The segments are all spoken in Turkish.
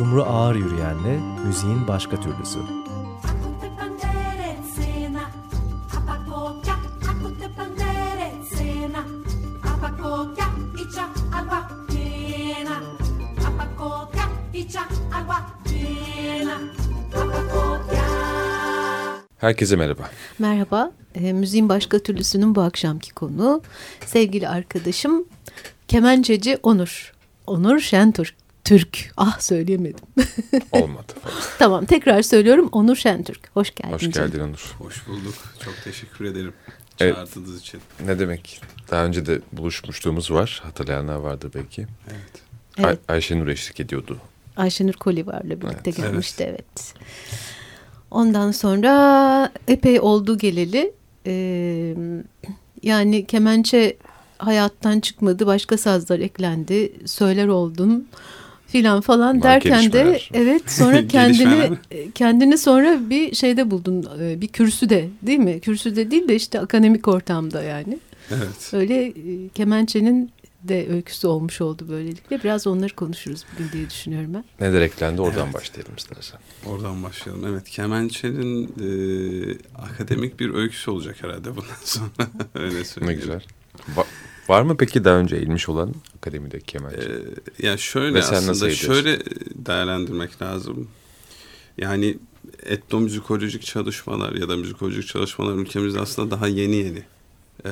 Sumru Ağır Yürüyen'le müziğin başka türlüsü. Herkese merhaba. Merhaba. E, müziğin başka türlüsünün bu akşamki konu sevgili arkadaşım kemençeci Onur. Onur Şentürk. Türk. Ah söyleyemedim. Olmadı. tamam tekrar söylüyorum Onur Şentürk. Hoş geldin. Hoş geldin canım. Onur. Hoş bulduk. Çok teşekkür ederim çağırdığınız evet. için. Ne demek? Daha önce de buluşmuşluğumuz var. Hatırlayanlar vardı belki. Evet. evet. Ay Ayşenur eşlik ediyordu. Ayşenur Kolivar'la birlikte evet. gelmişti evet. evet. Ondan sonra epey oldu geleli. Ee, yani kemençe hayattan çıkmadı, başka sazlar eklendi, söyler oldun filan falan derken de evet sonra kendini kendini sonra bir şeyde buldun bir kürsüde değil mi? Kürsüde değil de işte akademik ortamda yani. Evet. Öyle kemençenin de öyküsü olmuş oldu böylelikle. Biraz onları konuşuruz bugün diye düşünüyorum ben. Neler eklendi oradan evet. başlayalım istersen. Oradan başlayalım. Evet Kemençe'nin e, akademik bir öyküsü olacak herhalde bundan sonra. Öyle söyleyeyim. Ne güzel. Va var mı peki daha önce eğilmiş olan akademide kemençe? Ee, ya şöyle Ve aslında şöyle değerlendirmek lazım. Yani etnomüzikolojik çalışmalar ya da müzikolojik çalışmalar ülkemizde aslında daha yeni yeni. Ee,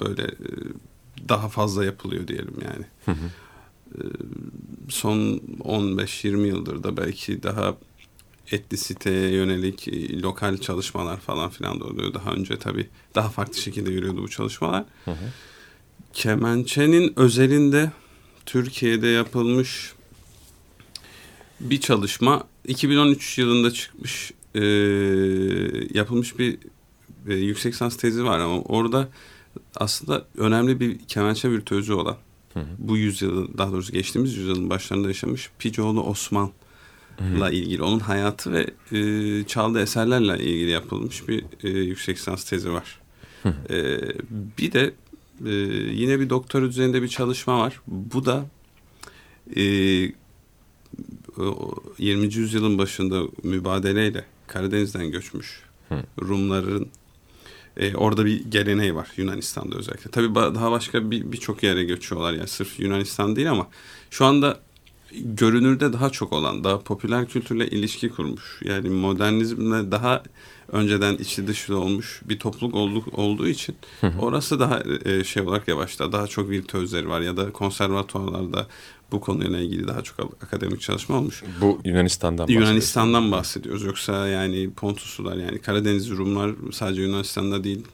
böyle daha fazla yapılıyor diyelim yani. Hı hı. Ee, son 15-20 yıldır da belki daha etnisiteye yönelik e, lokal çalışmalar falan filan da oluyor. Daha önce tabii daha farklı şekilde yürüyordu bu çalışmalar. Hı hı. Kemençenin özelinde Türkiye'de yapılmış bir çalışma 2013 yılında çıkmış e, yapılmış bir e, yüksek lisans tezi var ama orada aslında önemli bir kemençe virtüözü olan hı hı. bu yüzyıl daha doğrusu geçtiğimiz yüzyılın başlarında yaşamış Picoğlu Osman'la ilgili onun hayatı ve e, çaldığı eserlerle ilgili yapılmış bir e, yüksek lisans tezi var. E, bir de e, yine bir doktor üzerinde bir çalışma var. Bu da e, 20. yüzyılın başında mübadeleyle Karadeniz'den göçmüş Hı. Rumların e, orada bir geleneği var Yunanistan'da özellikle. Tabii daha başka birçok bir yere göçüyorlar yani sırf Yunanistan değil ama şu anda görünürde daha çok olan, daha popüler kültürle ilişki kurmuş. Yani modernizmle daha önceden içi dışlı olmuş bir topluluk olduğu, olduğu için orası daha e, şey olarak yavaşta daha çok virtüözleri var ya da konservatuarlarda bu konuyla ilgili daha çok akademik çalışma olmuş. Bu Yunanistan'dan Yunanistan'dan bahsediyoruz. Yoksa yani Pontuslular yani Karadeniz Rumlar sadece Yunanistan'da değil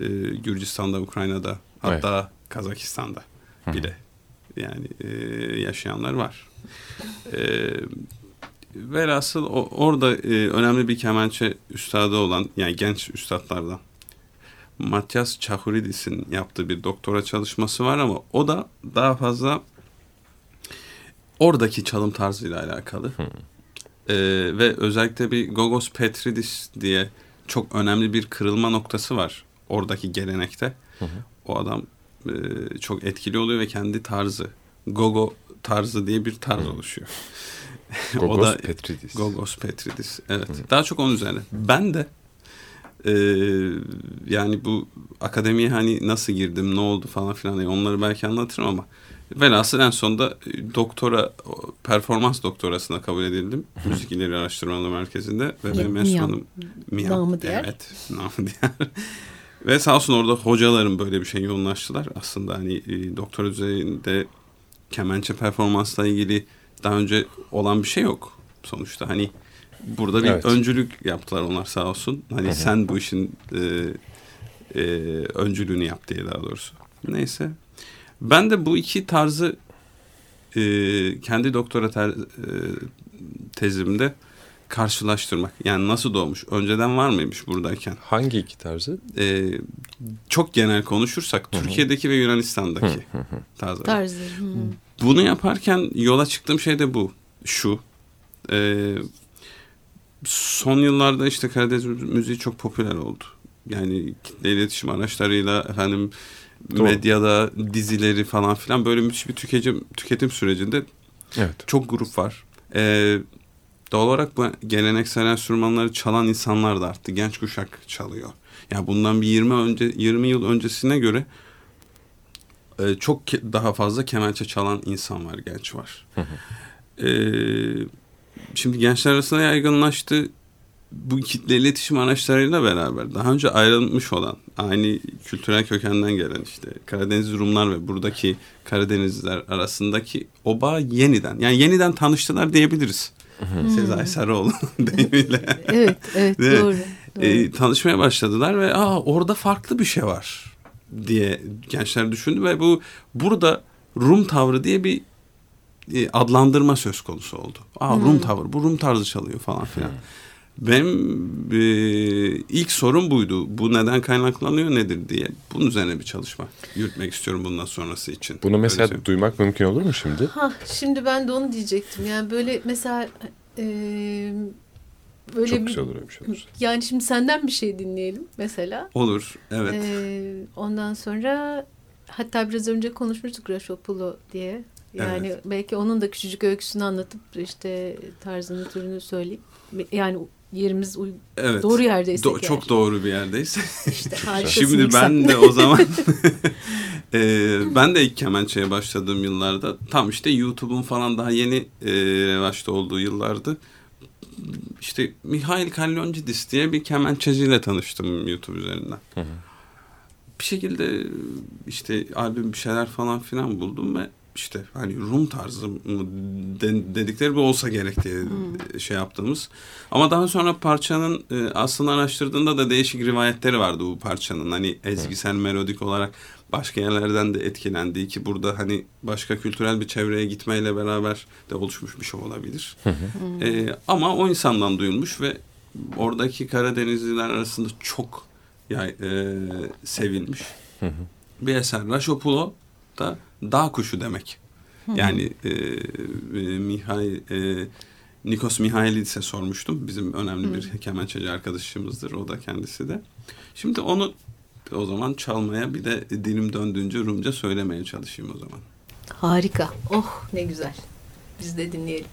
e, Gürcistan'da, Ukrayna'da hatta evet. Kazakistan'da bile yani e, yaşayanlar var. E, velhasıl o, orada e, önemli bir kemençe üstadı olan yani genç üstadlardan Matias Çahuridis'in yaptığı bir doktora çalışması var ama o da daha fazla oradaki çalım tarzıyla alakalı. Ee, ve özellikle bir Gogos Petridis diye çok önemli bir kırılma noktası var oradaki gelenekte. Hı hı. O adam e, çok etkili oluyor ve kendi tarzı Gogo tarzı diye bir tarz hı. oluşuyor. Gogos o da, Petridis. Gogos Petridis. Evet. Hı. Daha çok onun üzerine. Ben de e, yani bu akademiye hani nasıl girdim, ne oldu falan filan yani onları belki anlatırım ama Velhasıl en sonunda e, doktora, performans doktorasına kabul edildim. Müzik İleri Araştırmaları Merkezi'nde. Ve benim enstrümanım Miyam. Namı diğer. Evet, namı diğer. ve sağ olsun orada hocalarım böyle bir şey yoğunlaştılar. Aslında hani e, doktor üzerinde kemençe performansla ilgili daha önce olan bir şey yok sonuçta. Hani burada bir evet. öncülük yaptılar onlar sağ olsun. Hani Hı-hı. sen bu işin e, e, öncülüğünü yap diye daha doğrusu. Neyse ben de bu iki tarzı e, kendi doktora ter, e, tezimde karşılaştırmak. Yani nasıl doğmuş? Önceden var mıymış buradayken? Hangi iki tarzı? Ee, çok genel konuşursak Hı-hı. Türkiye'deki ve Yunanistan'daki tarzlar. Tarzı. Bunu yaparken yola çıktığım şey de bu. Şu. E, son yıllarda işte Karadeniz müziği çok popüler oldu. Yani kitle iletişim araçlarıyla efendim Doğru. medyada dizileri falan filan böyle müthiş bir tüketim, tüketim sürecinde evet. çok grup var. E, doğal olarak bu geleneksel enstrümanları çalan insanlar da arttı. Genç kuşak çalıyor. Yani bundan bir 20 önce 20 yıl öncesine göre e, çok ke- daha fazla kemençe çalan insan var, genç var. e, şimdi gençler arasında yaygınlaştı. Bu kitle iletişim araçlarıyla beraber daha önce ayrılmış olan aynı kültürel kökenden gelen işte Karadeniz Rumlar ve buradaki Karadenizliler arasındaki o bağ yeniden yani yeniden tanıştılar diyebiliriz. Hmm. Sezai Sarıoğlu deyimiyle. evet, evet doğru. doğru. E, tanışmaya başladılar ve aa orada farklı bir şey var diye gençler düşündü ve bu burada Rum tavrı diye bir e, adlandırma söz konusu oldu. Aa hmm. Rum tavrı, bu Rum tarzı çalıyor falan filan. Hmm. Benim e, ilk sorum buydu. Bu neden kaynaklanıyor nedir diye. Bunun üzerine bir çalışma yürütmek istiyorum bundan sonrası için. Bunu mesela Öyle duymak mümkün olur mu şimdi? Ha, şimdi ben de onu diyecektim. Yani böyle mesela e, böyle Çok bir, güzel olur bir şey olur. Yani şimdi senden bir şey dinleyelim mesela. Olur, evet. E, ondan sonra hatta biraz önce konuşmuştuk Raşopulo diye. Yani evet. belki onun da küçücük öyküsünü anlatıp işte tarzını türünü söyleyip yani yerimiz uy evet. doğru yerdeyiz. Do çok doğru bir yerdeyiz. İşte Şimdi ben de o zaman e, ben de ilk kemençeye başladığım yıllarda tam işte YouTube'un falan daha yeni e, revaçta olduğu yıllardı. İşte Mihail Kalloncidis diye bir kemençeciyle tanıştım YouTube üzerinden. Hı hı. Bir şekilde işte albüm bir şeyler falan filan buldum ve işte hani Rum tarzı dedikleri bir olsa gerek diye hmm. şey yaptığımız. Ama daha sonra parçanın e, aslında araştırdığında da değişik rivayetleri vardı bu parçanın. Hani ezgisel hmm. melodik olarak başka yerlerden de etkilendiği ki burada hani başka kültürel bir çevreye gitmeyle beraber de oluşmuş bir şey olabilir. Hmm. E, ama o insandan duyulmuş ve oradaki Karadenizliler arasında çok ya, e, sevilmiş bir eser. Raşopulo da dağ kuşu demek. Yani e, e, Mihail e, Nikos Mihailidis'e sormuştum. Bizim önemli Hı. bir kemençeci arkadaşımızdır. O da kendisi de. Şimdi onu o zaman çalmaya bir de dilim döndüğünce Rumca söylemeye çalışayım o zaman. Harika. Oh ne güzel. Biz de dinleyelim.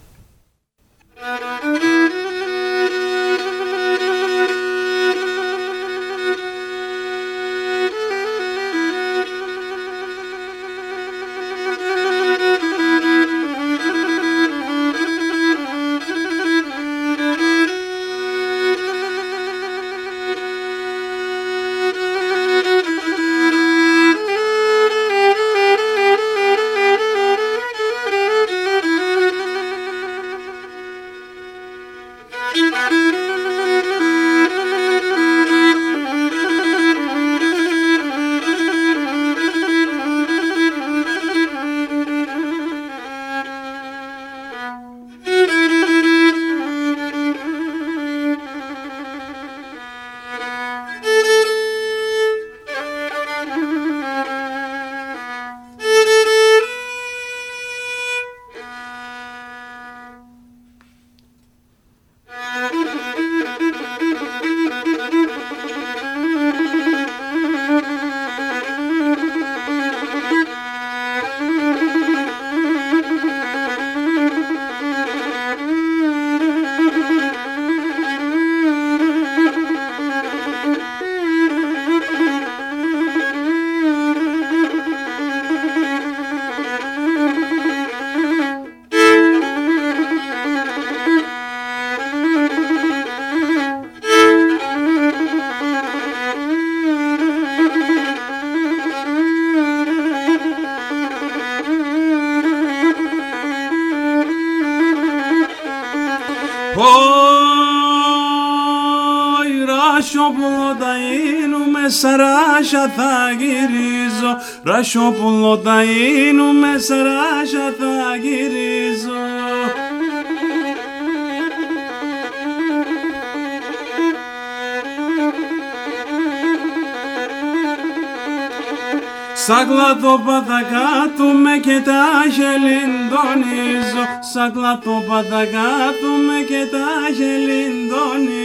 Ράσια θα γυρίζω. Ρασόπουλο τα με σαράσια θα γυρίζω. Σαν κλατόπατα κάτω με και τα γελιντονίζω Σαν κλατόπατα κάτω με και τα γελιντονίζω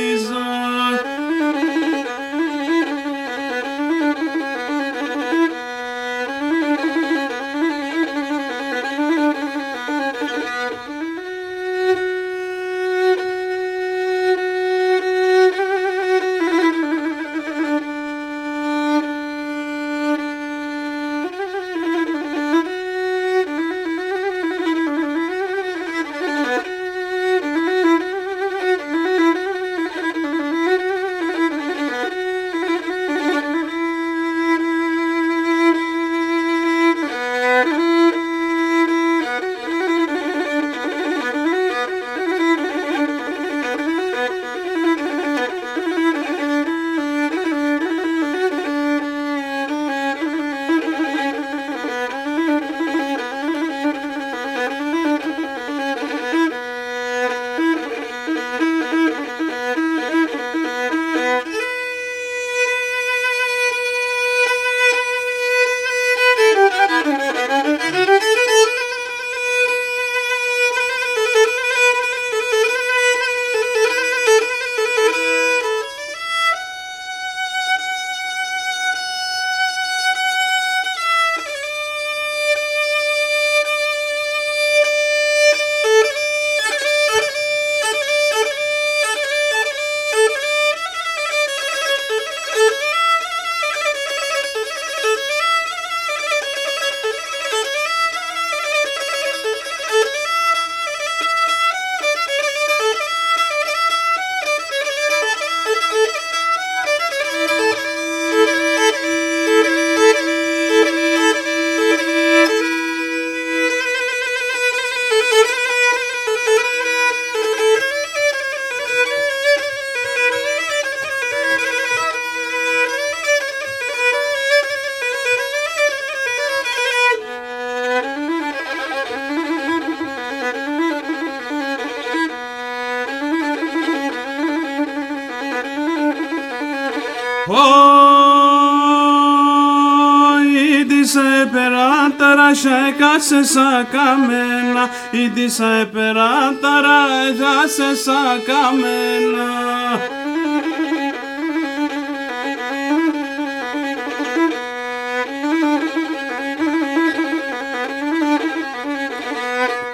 Ήτησα επεράταρα σε έκασε σαν καμένα Ήτησα επεράταρα έκασε σαν καμένα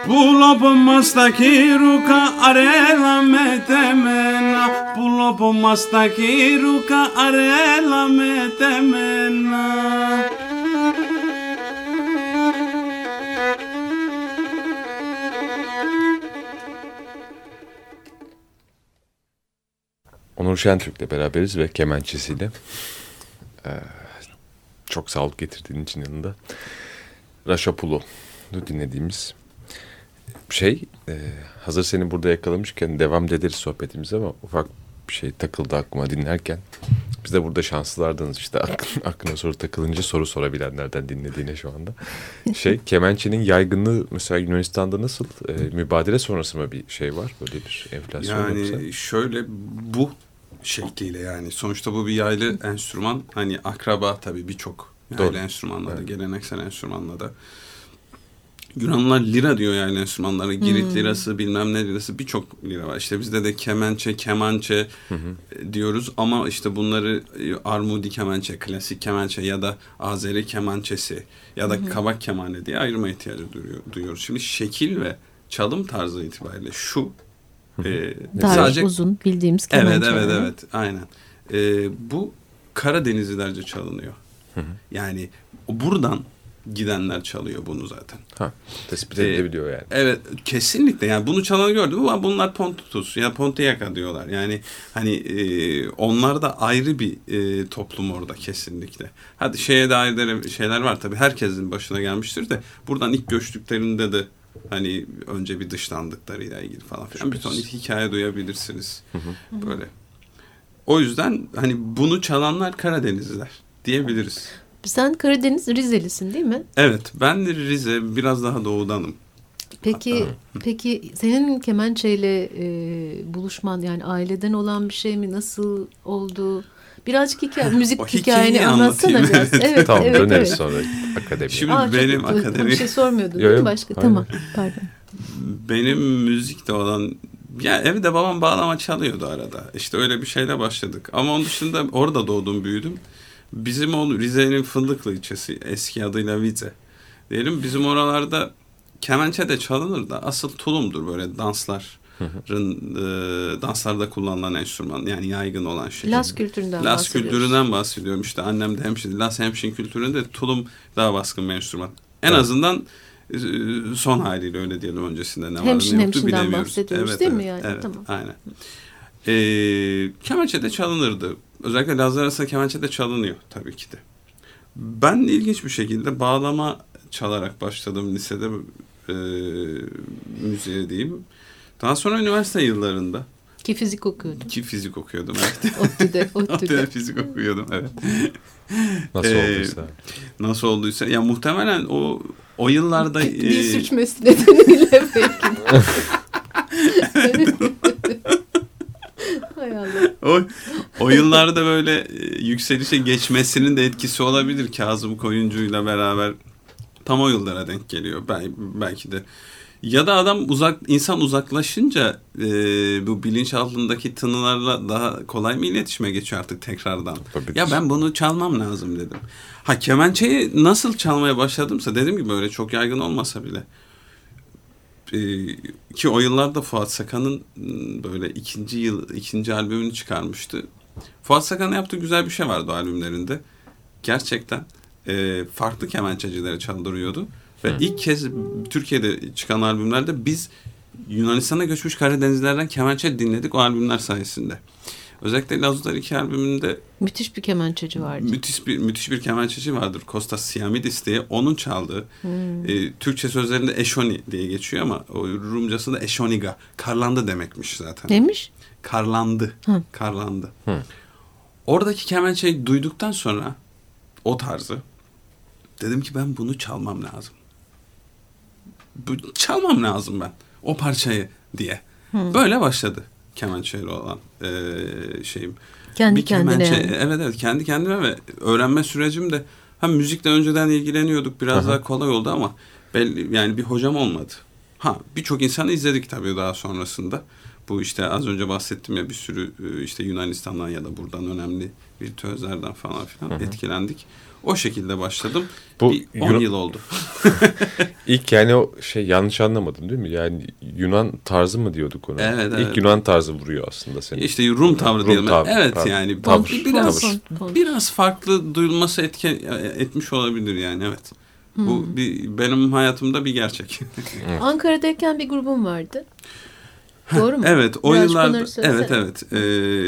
Πουλό από μας τα κύρουκα αρέλα με τεμένα. Πουλό από μας τα κύρουκα αρέλα με τεμένα Onur Şentürk'le beraberiz ve kemençesiyle. Ee, çok sağlık getirdiğin için yanında. Raşapulu'nu dinlediğimiz şey. E, hazır seni burada yakalamışken devam ederiz sohbetimize ama ufak bir şey takıldı aklıma dinlerken. Biz de burada şanslılardınız işte aklına soru takılınca soru sorabilenlerden dinlediğine şu anda. Şey kemençenin yaygınlığı mesela Yunanistan'da nasıl? E, mübadele sonrası mı bir şey var? Böyle bir enflasyon Yani yoksa? şöyle bu şekliyle yani. Sonuçta bu bir yaylı enstrüman. Hani akraba tabii birçok yaylı Doğru. enstrümanla da, evet. geleneksel enstrümanla da. Yunanlılar lira diyor yani enstrümanlara. Girit hmm. lirası bilmem ne lirası birçok lira var. İşte bizde de kemençe, kemançe hı hı. diyoruz ama işte bunları e, armudi kemençe, klasik kemençe ya da azeri kemançesi ya da hı hı. kabak kemane diye ayırma ihtiyacı duyuyoruz. Şimdi şekil ve çalım tarzı itibariyle şu e, Dar sadece uzun bildiğimiz kemençe. Evet evet evet aynen. E, bu Karadenizlilerce çalınıyor. Hı hı. Yani buradan gidenler çalıyor bunu zaten. Ha, tespit edilebiliyor yani. Evet kesinlikle yani bunu çalanı gördüm ama bunlar Pontus ya Pontiaca diyorlar. Yani hani e, onlar da ayrı bir e, toplum orada kesinlikle. Hadi şeye dair de şeyler var tabii herkesin başına gelmiştir de buradan ilk göçtüklerinde de hani önce bir dışlandıklarıyla ilgili falan filan bir ton hikaye duyabilirsiniz. Hı hı. Böyle. O yüzden hani bunu çalanlar Karadenizliler diyebiliriz. Sen Karadeniz Rizelisin değil mi? Evet ben de Rize biraz daha doğudanım. Peki Hatta. peki senin kemençeyle e, buluşman yani aileden olan bir şey mi nasıl oldu? Birazcık hikaye, müzik hikayeni anlatsana biraz. Evet, tamam evet, döneriz evet. sonra akademiye. Şimdi Aa, benim çok, akademi... Bir şey sormuyordun değil mi başka? Aynen. Tamam pardon. Benim müzikte olan ya evde babam bağlama çalıyordu arada. İşte öyle bir şeyle başladık. Ama onun dışında orada doğdum büyüdüm. Bizim o Rize'nin Fındıklı ilçesi eski adıyla Vize. Diyelim bizim oralarda kemençe de çalınır da asıl tulumdur böyle danslar. E, danslarda kullanılan enstrüman yani yaygın olan şey. Las kültüründen Las kültüründen bahsediyorum. İşte annem de hemşin, Las hemşin kültüründe tulum daha baskın bir enstrüman. En evet. azından e, son haliyle öyle diyelim öncesinde ne hemşin, var ne yoktu bilemiyoruz. bahsediyoruz evet, değil evet, mi yani? Evet, tamam. aynen. Ee, kemençe de çalınırdı özellikle Lazlar arasında kemençe de çalınıyor tabii ki de. Ben ilginç bir şekilde bağlama çalarak başladım lisede e, müziğe diyeyim. Daha sonra üniversite yıllarında. Ki fizik okuyordum. Ki fizik okuyordum evet. ODTÜ'de. ODTÜ'de fizik okuyordum evet. Nasıl ee, olduysa. Nasıl olduysa. Ya muhtemelen o o yıllarda... Dil e, sürçmesi nedeniyle belki. Hay Allah. O, o yıllarda böyle e, yükselişe geçmesinin de etkisi olabilir Kazım Koyuncu'yla beraber. Tam o yıllara denk geliyor. Belki, belki de. Ya da adam uzak insan uzaklaşınca e, bu bilinçaltındaki tınılarla daha kolay mı iletişime geçiyor artık tekrardan? Tabii. Ya ben bunu çalmam lazım dedim. Ha kemençeyi nasıl çalmaya başladımsa dediğim gibi böyle çok yaygın olmasa bile e, ki o yıllarda Fuat Sakan'ın ıı, böyle ikinci yıl ikinci albümünü çıkarmıştı. Fuat Sakan'ın yaptığı güzel bir şey vardı o albümlerinde. Gerçekten e, farklı kemençecileri çaldırıyordu. Ve Hı. ilk kez Türkiye'de çıkan albümlerde biz Yunanistan'a göçmüş Karadenizlerden kemençe dinledik o albümler sayesinde. Özellikle Lazutlar 2 albümünde müthiş bir kemençeci vardı. Müthiş bir müthiş bir kemençeci vardır. Kostas Siamidis diye onun çaldığı. Hmm. E, Türkçe sözlerinde eşoni diye geçiyor ama o Rumcası da eşoniga. Karlandı demekmiş zaten. Demiş? Karlandı. Hı. Karlandı. Hı. Oradaki kemençeyi duyduktan sonra o tarzı dedim ki ben bunu çalmam lazım. Çalmam lazım ben o parçayı diye. Hı. Böyle başladı kemençeyle olan e, şeyim. Kendi bir kendine kemençe, yani. Evet evet kendi kendime ve öğrenme sürecim de hem müzikle önceden ilgileniyorduk biraz Aha. daha kolay oldu ama belli, yani bir hocam olmadı. Ha birçok insanı izledik tabii daha sonrasında. Bu işte az önce bahsettim ya bir sürü e, işte Yunanistan'dan ya da buradan önemli virtüözlerden falan filan Hı-hı. etkilendik. O şekilde başladım. Bu bir 10 Yunan... yıl oldu. İlk yani o şey yanlış anlamadım değil mi? Yani Yunan tarzı mı diyorduk ona? Evet, İlk evet. Yunan tarzı vuruyor aslında seni. İşte Rum tavrı Rum diyelim. Tavrı, evet tavrı, yani tavır, biraz tavır. biraz farklı duyulması etki etmiş olabilir yani evet. Hmm. Bu bir, benim hayatımda bir gerçek. Ankara'dayken bir grubum vardı. Doğru mu? Evet o Biraz yıllarda evet evet e,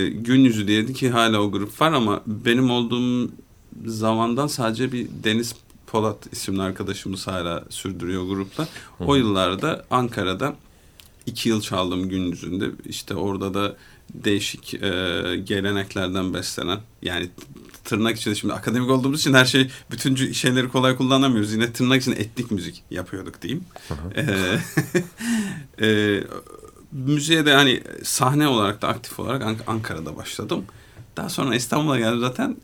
gün yüzü diyedi ki hala o grup var ama benim olduğum zamandan sadece bir Deniz Polat isimli arkadaşımız hala sürdürüyor grupla. Hı. O yıllarda Ankara'da iki yıl çaldım gün yüzünde. İşte orada da değişik e, geleneklerden beslenen yani tırnak içinde şimdi akademik olduğumuz için her şey bütün şeyleri kolay kullanamıyoruz. Yine tırnak içinde etnik müzik yapıyorduk diyeyim. e, e, müziğe de hani sahne olarak da aktif olarak Ankara'da başladım. Daha sonra İstanbul'a geldim zaten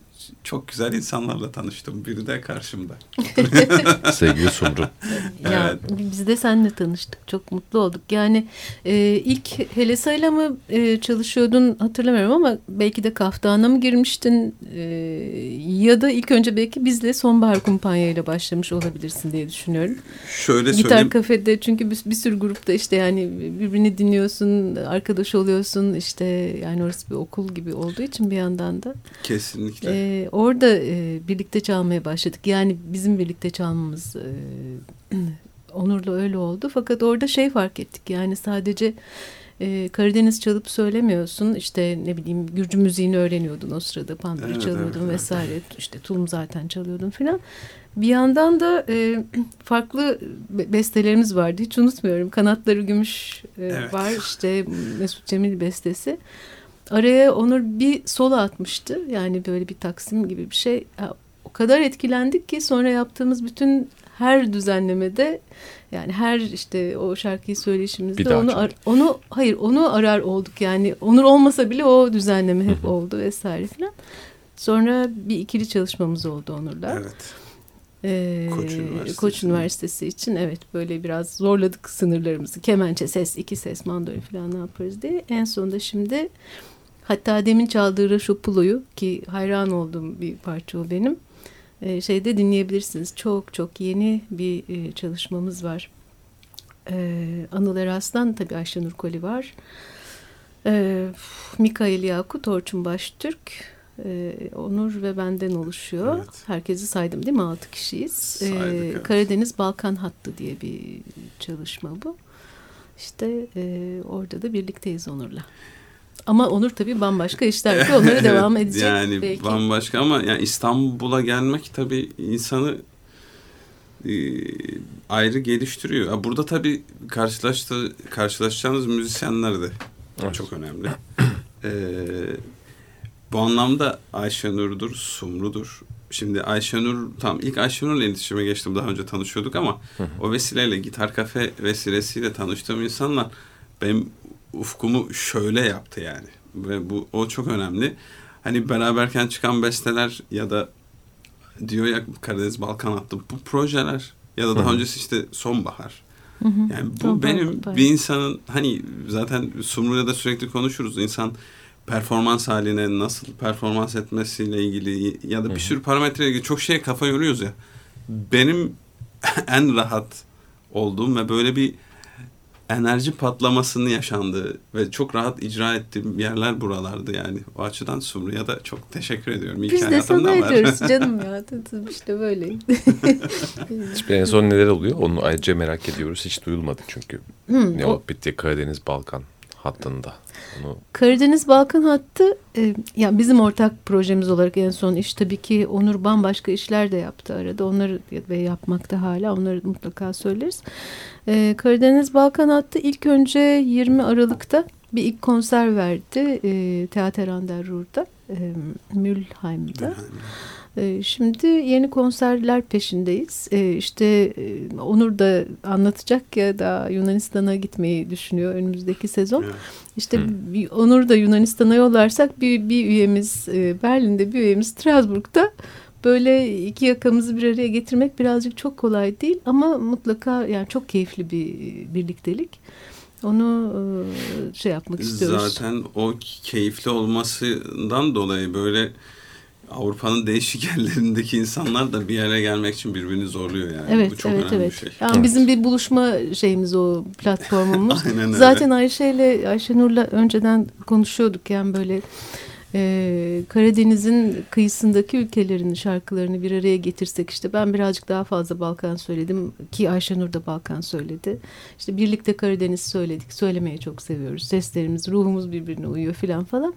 çok güzel insanlarla tanıştım. Biri de karşımda. Sevgili Sumru. Ya, evet. Biz de seninle tanıştık. Çok mutlu olduk. Yani e, ilk Helesa'yla mı e, çalışıyordun hatırlamıyorum ama belki de Kaftan'a mı girmiştin? E, ya da ilk önce belki bizle Sonbahar Kumpanya ile başlamış olabilirsin diye düşünüyorum. Şöyle Gitar söyleyeyim. kafede çünkü bir, bir sürü grupta işte yani birbirini dinliyorsun, arkadaş oluyorsun. işte yani orası bir okul gibi olduğu için bir yandan da. Kesinlikle. E, e, orada e, birlikte çalmaya başladık. Yani bizim birlikte çalmamız e, Onur'la öyle oldu. Fakat orada şey fark ettik. Yani sadece e, Karadeniz çalıp söylemiyorsun. İşte ne bileyim Gürcü müziğini öğreniyordun o sırada. Pandırı evet, çalıyordun evet, vesaire. Evet. İşte tulum zaten çalıyordun filan. Bir yandan da e, farklı bestelerimiz vardı. Hiç unutmuyorum. Kanatları Gümüş e, evet. var. İşte Mesut Cemil bestesi. Araya Onur bir solo atmıştı. Yani böyle bir taksim gibi bir şey. O kadar etkilendik ki sonra yaptığımız bütün her düzenlemede yani her işte o şarkıyı söyleyişimizde onu ar, onu hayır onu arar olduk yani Onur olmasa bile o düzenleme hep oldu vesaire filan. Sonra bir ikili çalışmamız oldu Onur'la. Evet. Ee, Koç, Üniversitesi. Koç Üniversitesi için evet böyle biraz zorladık sınırlarımızı. Kemençe, ses, iki ses, mandolin falan ne yaparız diye. En sonunda şimdi Hatta demin çaldığı Raşopulo'yu ki hayran olduğum bir parça o benim. E, şeyde dinleyebilirsiniz. Çok çok yeni bir e, çalışmamız var. E, Anıl Eraslan tabii Ayşenur Koli var. E, Mikail Yakut, Orçun Baştürk, e, Onur ve benden oluşuyor. Evet. Herkesi saydım değil mi? Altı kişiyiz. E, Karadeniz Balkan Hattı diye bir çalışma bu. İşte e, orada da birlikteyiz Onur'la. Ama Onur tabii bambaşka işler ki onlara devam edecek. Yani belki. bambaşka ama yani İstanbul'a gelmek tabii insanı e, ayrı geliştiriyor. Burada tabii karşılaştı, karşılaşacağınız müzisyenler de evet. çok önemli. ee, bu anlamda Ayşenur'dur, Sumru'dur. Şimdi Ayşenur, tam ilk Ayşenur'la iletişime geçtim. Daha önce tanışıyorduk ama o vesileyle gitar kafe vesilesiyle tanıştığım insanlar benim ufkumu şöyle yaptı yani. Ve bu o çok önemli. Hani beraberken çıkan besteler ya da diyor ya Karadeniz Balkan attım. Bu projeler ya da daha öncesi işte sonbahar. Hı hı. Yani bu benim bir insanın hani zaten Sumru'yla da sürekli konuşuruz. İnsan performans haline nasıl performans etmesiyle ilgili ya da bir sürü parametreyle ilgili çok şeye kafa yoruyoruz ya. Benim en rahat olduğum ve böyle bir enerji patlamasının yaşandığı ve çok rahat icra ettiğim yerler buralardı yani. O açıdan Sumru'ya da çok teşekkür ediyorum. İyi Biz de sana ediyoruz canım ya. işte böyle. Şimdi en son neler oluyor onu ayrıca merak ediyoruz. Hiç duyulmadı çünkü. Hmm, ne o... bitti Karadeniz Balkan hattında. Onu... Karadeniz Balkan hattı e, yani bizim ortak projemiz olarak en son iş tabii ki Onur bambaşka işler de yaptı arada. Onları ve yapmakta hala onları mutlaka söyleriz. E, Karadeniz Balkan hattı ilk önce 20 Aralık'ta bir ilk konser verdi e, Teater Anderrur'da, e, Mülheim'de. E, şimdi yeni konserler peşindeyiz. E, işte e, Onur da anlatacak ya da Yunanistan'a gitmeyi düşünüyor önümüzdeki sezon. Evet. İşte hmm. Onur da Yunanistan'a yollarsak bir, bir üyemiz e, Berlin'de bir üyemiz Strasbourg'da böyle iki yakamızı bir araya getirmek birazcık çok kolay değil ama mutlaka yani çok keyifli bir birliktelik. Onu e, şey yapmak istiyoruz. Zaten o keyifli olmasından dolayı böyle Avrupa'nın değişik yerlerindeki insanlar da bir yere gelmek için birbirini zorluyor yani. Evet, Bu çok evet, önemli evet. bir şey. Yani evet. bizim bir buluşma şeyimiz o platformumuz. Aynen öyle. Zaten Ayşe ile Ayşenur'la önceden konuşuyorduk yani böyle e, Karadeniz'in kıyısındaki ülkelerin şarkılarını bir araya getirsek işte ben birazcık daha fazla Balkan söyledim ki Ayşenur da Balkan söyledi. İşte birlikte Karadeniz söyledik. Söylemeyi çok seviyoruz. Seslerimiz, ruhumuz birbirine uyuyor filan falan.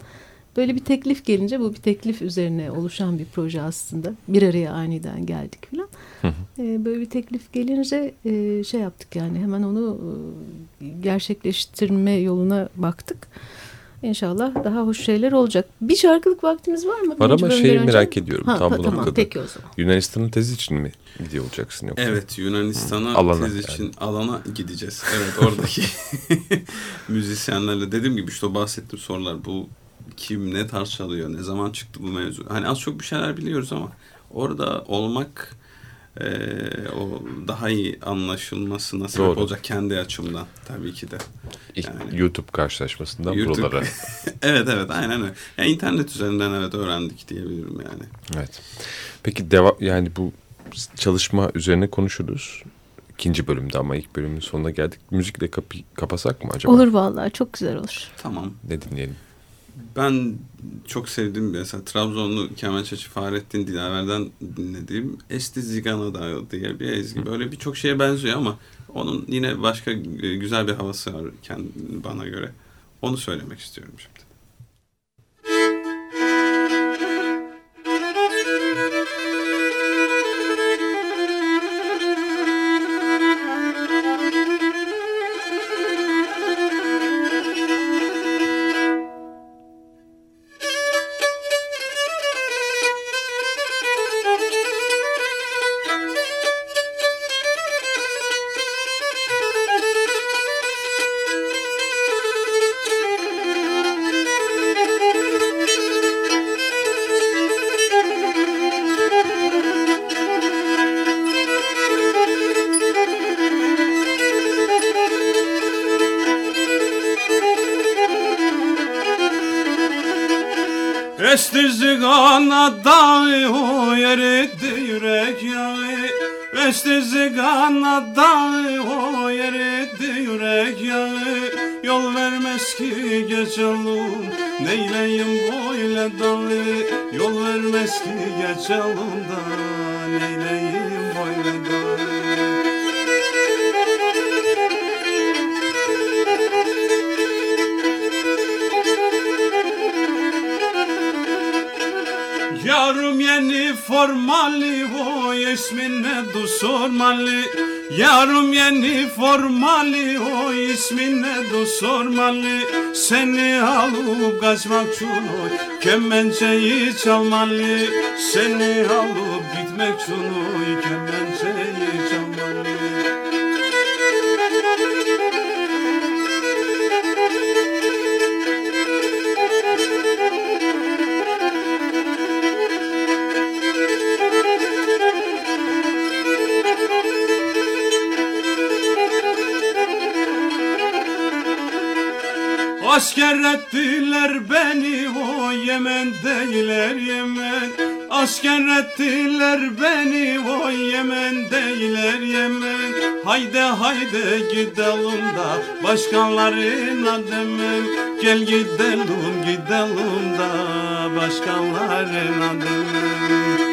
Böyle bir teklif gelince bu bir teklif üzerine oluşan bir proje aslında. Bir araya aniden geldik falan. E, böyle bir teklif gelince e, şey yaptık yani hemen onu e, gerçekleştirme yoluna baktık. İnşallah daha hoş şeyler olacak. Bir şarkılık vaktimiz var mı? Var ama şeyi merak ediyorum. Ha, tam tamam peki o zaman. Yunanistan'ın tezi için mi gidiyor olacaksın yoksa? Evet Yunanistan'a tez yani. için alana gideceğiz. Evet oradaki müzisyenlerle dediğim gibi işte o bahsettiğim sorular bu kim ne tarz çalıyor ne zaman çıktı bu mevzu. Hani az çok bir şeyler biliyoruz ama orada olmak e, o daha iyi anlaşılmasına sebep Doğru. olacak kendi açımdan tabii ki de. Yani, YouTube karşılaşmasından YouTube. buralara. evet evet aynen öyle. Yani internet üzerinden evet öğrendik diyebilirim yani. Evet. Peki devam yani bu çalışma üzerine konuşuruz. İkinci bölümde ama ilk bölümün sonuna geldik. Müzikle kapı, kapasak mı acaba? Olur vallahi çok güzel olur. Tamam. Ne dinleyelim? Ben çok sevdiğim mesela Trabzonlu kemençeci Fahrettin Dilaver'den dinlediğim Esti Zigana diye bir ezgi. Böyle birçok şeye benziyor ama onun yine başka güzel bir havası var bana göre. Onu söylemek istiyorum şimdi. Dağı o yeritti yürek yağı. Yol vermez ki geçalım Neyleyim böyle dağı Yol vermez ki geçalım da Neyleyim böyle dağı Yarım yeni formali o ismine du sormalı? Yarım yeni formali o ismine du sormalı? Seni alıp kaçmak için oy kemençeyi çalmalı. Seni alıp gitmek için Asker ettiler beni o Yemen değiller Yemen. Asker ettiler beni o Yemen değiller Yemen. Haydi haydi gidelim da başkalarına demem Gel gidelim gidelim da başkalarına demem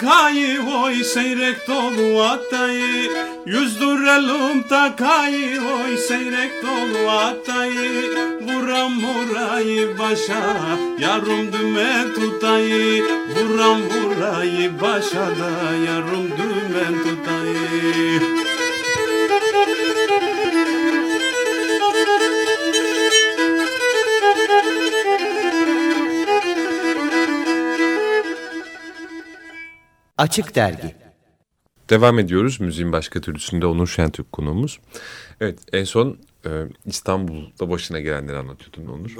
takayı oy seyrek dolu atayı Yüzdürelim takayı oy seyrek dolu atayı Vuram vurayı başa yarım dümen tutayı Vuram vurayı başa da yarım dümen tutayı Açık Dergi Devam ediyoruz. Müziğin başka türlüsünde Onur Şentürk konuğumuz. Evet en son e, İstanbul'da başına gelenleri anlatıyordun Onur.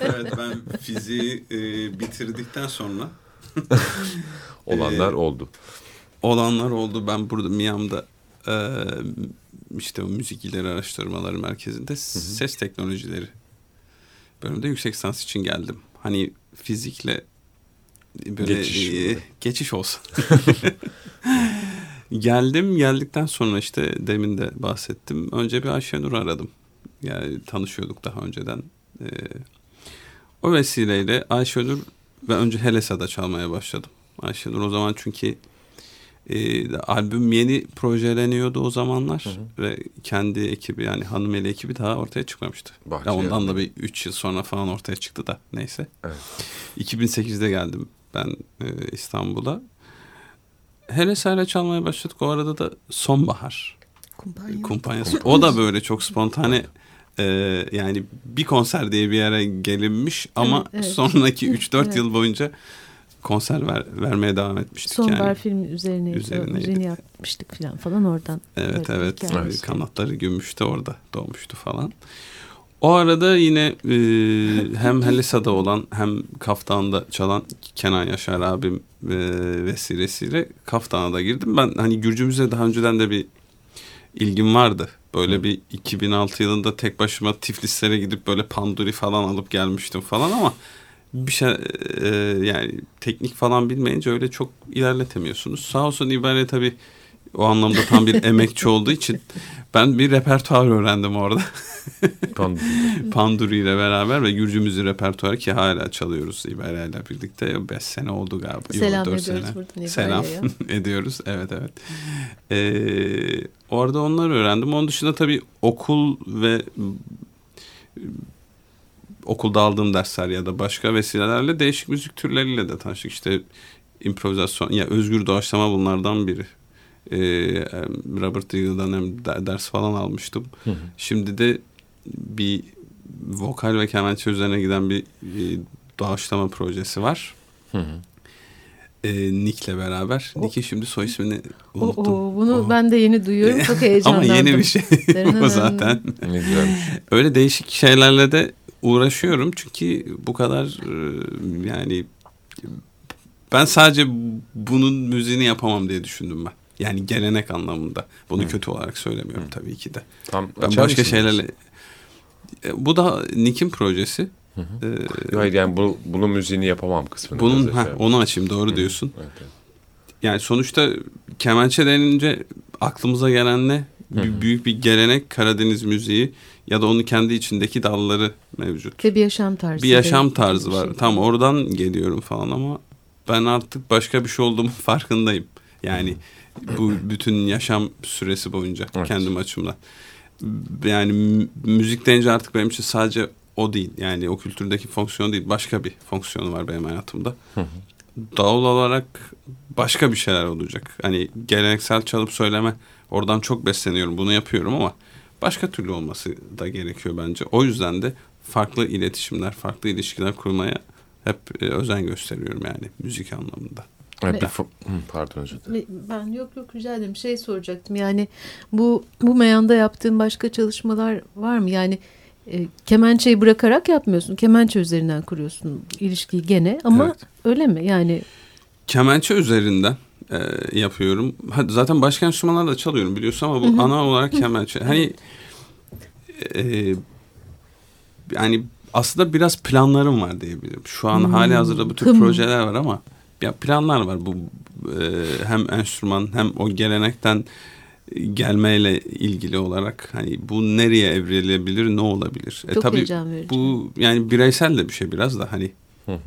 evet ben fiziği e, bitirdikten sonra olanlar e, oldu. Olanlar oldu. Ben burada Miami'da e, işte o müzik ileri araştırmaları merkezinde hı hı. ses teknolojileri bölümünde yüksek lisans için geldim. Hani fizikle böyle geçiş, e, geçiş olsun. Geldim geldikten sonra işte demin de bahsettim. Önce bir Ayşenur aradım. Yani tanışıyorduk daha önceden. Ee, o vesileyle Ayşenur ve önce Helesa'da çalmaya başladım. Ayşenur o zaman çünkü e, albüm yeni projeleniyordu o zamanlar hı hı. ve kendi ekibi yani Hanımeli ekibi daha ortaya çıkmamıştı. Ya ondan da bir 3 yıl sonra falan ortaya çıktı da neyse. Evet. 2008'de geldim ben e, İstanbul'a. Helesa'yla çalmaya başladık. O arada da Sonbahar. Kumpanya. Kumpanyası. O da böyle çok spontane e, yani bir konser diye bir yere gelinmiş ama evet, evet. sonraki 3-4 evet. yıl boyunca konser ver, vermeye devam etmiştik. Sonbahar yani. filmi üzerine, üzerine yapmıştık falan falan oradan. Evet. evet. Kanatları gümüşte orada doğmuştu falan. O arada yine e, hem Helisa'da olan hem Kaftan'da çalan Kenan Yaşar abim e, vesilesiyle Kaftan'a da girdim. Ben hani Gürcümüz'e daha önceden de bir ilgim vardı. Böyle bir 2006 yılında tek başıma Tiflislere gidip böyle panduri falan alıp gelmiştim falan ama bir şey e, yani teknik falan bilmeyince öyle çok ilerletemiyorsunuz. Sağ olsun İbare tabii o anlamda tam bir emekçi olduğu için ben bir repertuar öğrendim orada. Panduri. Panduri ile beraber ve Gürcü müziği repertuarı ki hala çalıyoruz İberya ile birlikte. 5 sene oldu galiba. Selam Yok, ediyoruz sene. buradan Selam ediyoruz. Evet evet. Ee, orada onları öğrendim. Onun dışında tabii okul ve okulda aldığım dersler ya da başka vesilelerle değişik müzik türleriyle de tanıştık. İşte improvizasyon ya özgür doğaçlama bunlardan biri e, Robert Eagle'dan hem ders falan almıştım. Hı hı. Şimdi de bir vokal ve kemençe üzerine giden bir, bir doğaçlama projesi var. Hı hı. E, Nick'le beraber. O, Nick'in şimdi soy ismini unuttum. O, o, bunu o. ben de yeni duyuyorum. Çok heyecanlandım. Ama yeni bir şey o zaten. Öyle değişik şeylerle de uğraşıyorum. Çünkü bu kadar e, yani ben sadece bunun müziğini yapamam diye düşündüm ben. Yani gelenek anlamında. Bunu Hı. kötü olarak söylemiyorum Hı. tabii ki de. Tam ben başka şeylerle e, bu da Nick'in projesi. Hı hı. Ee, Hayır yani bu, bunun müziğini yapamam kısmını. Bunun ha, onu açayım doğru hı. diyorsun. Evet, evet. Yani sonuçta kemençe denince aklımıza gelen ne? Hı hı. Büyük bir gelenek Karadeniz müziği ya da onun kendi içindeki dalları mevcut. Ve bir yaşam tarzı. Bir yaşam tarzı var. Şey. Tam oradan geliyorum falan ama ben artık başka bir şey olduğumu farkındayım. Yani bu bütün yaşam süresi boyunca evet. kendim açımdan. Yani müzik deyince artık benim için sadece o değil. Yani o kültürdeki fonksiyon değil. Başka bir fonksiyonu var benim hayatımda. Hı hı. Doğal olarak başka bir şeyler olacak. Hani geleneksel çalıp söyleme oradan çok besleniyorum. Bunu yapıyorum ama başka türlü olması da gerekiyor bence. O yüzden de farklı iletişimler, farklı ilişkiler kurmaya hep e, özen gösteriyorum yani müzik anlamında. Evet, bir, pardon özür dilerim. Ben yok yok rica ederim. Şey soracaktım yani bu bu meyanda yaptığın başka çalışmalar var mı? Yani e, kemençeyi bırakarak yapmıyorsun. Kemençe üzerinden kuruyorsun ilişkiyi gene ama evet. öyle mi? Yani kemençe üzerinden e, yapıyorum. Zaten başka enstrümanlarla çalıyorum biliyorsun ama bu ana olarak kemençe. hani e, yani aslında biraz planlarım var diyebilirim. Şu an hmm. hali hazırda bu tür projeler var ama ya planlar var bu e, hem enstrüman hem o gelenekten gelmeyle ilgili olarak hani bu nereye evrilebilir ne olabilir? E, Çok e, tabii. Bu yani bireysel de bir şey biraz da hani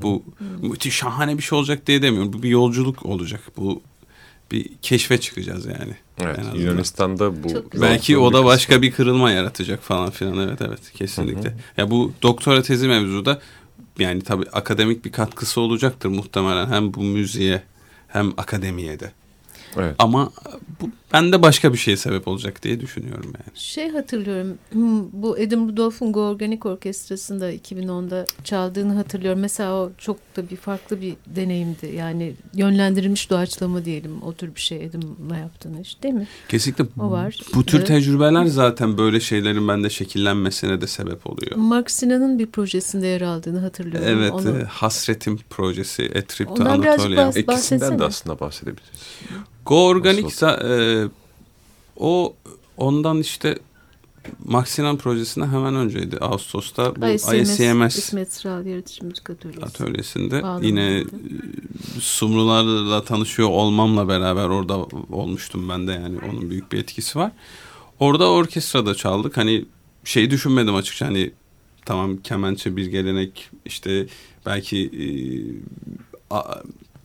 Bu müthiş şahane bir şey olacak diye demiyorum. Bu bir yolculuk olacak. Bu bir keşfe çıkacağız yani. Evet, Yunanistan'da bu belki o da başka bir kırılma yaratacak falan filan. Evet evet kesinlikle. Hı hı. Ya bu doktora tezi mevzuda yani tabii akademik bir katkısı olacaktır muhtemelen hem bu müziğe hem akademiye de. Evet. Ama bu bende başka bir şeye sebep olacak diye düşünüyorum yani. Şey hatırlıyorum hmm, bu Adam Rudolph'un Go Organic Orkestrası'nda 2010'da çaldığını hatırlıyorum. Mesela o çok da bir farklı bir deneyimdi. Yani yönlendirilmiş doğaçlama diyelim o tür bir şey Adam'la yaptığını işte değil mi? Kesinlikle. O var. Bu tür evet. tecrübeler zaten böyle şeylerin bende şekillenmesine de sebep oluyor. Mark Sinan'ın bir projesinde yer aldığını hatırlıyorum. Evet. Onu... E, Hasretim projesi. A Trip to Anatolia. İkisinden de aslında bahsedebiliriz. Go Organic e, o ondan işte Maxinan projesinde hemen önceydi. Ağustos'ta bu ICMS, ICMS İsmet Sıral Yaratıcı Müzik Atölyesi. Atölyesinde Bağlamında. yine Sumrularla tanışıyor olmamla beraber orada olmuştum ben de yani onun büyük bir etkisi var. Orada orkestrada çaldık. Hani şey düşünmedim açıkça hani tamam kemençe bir gelenek işte belki e, a,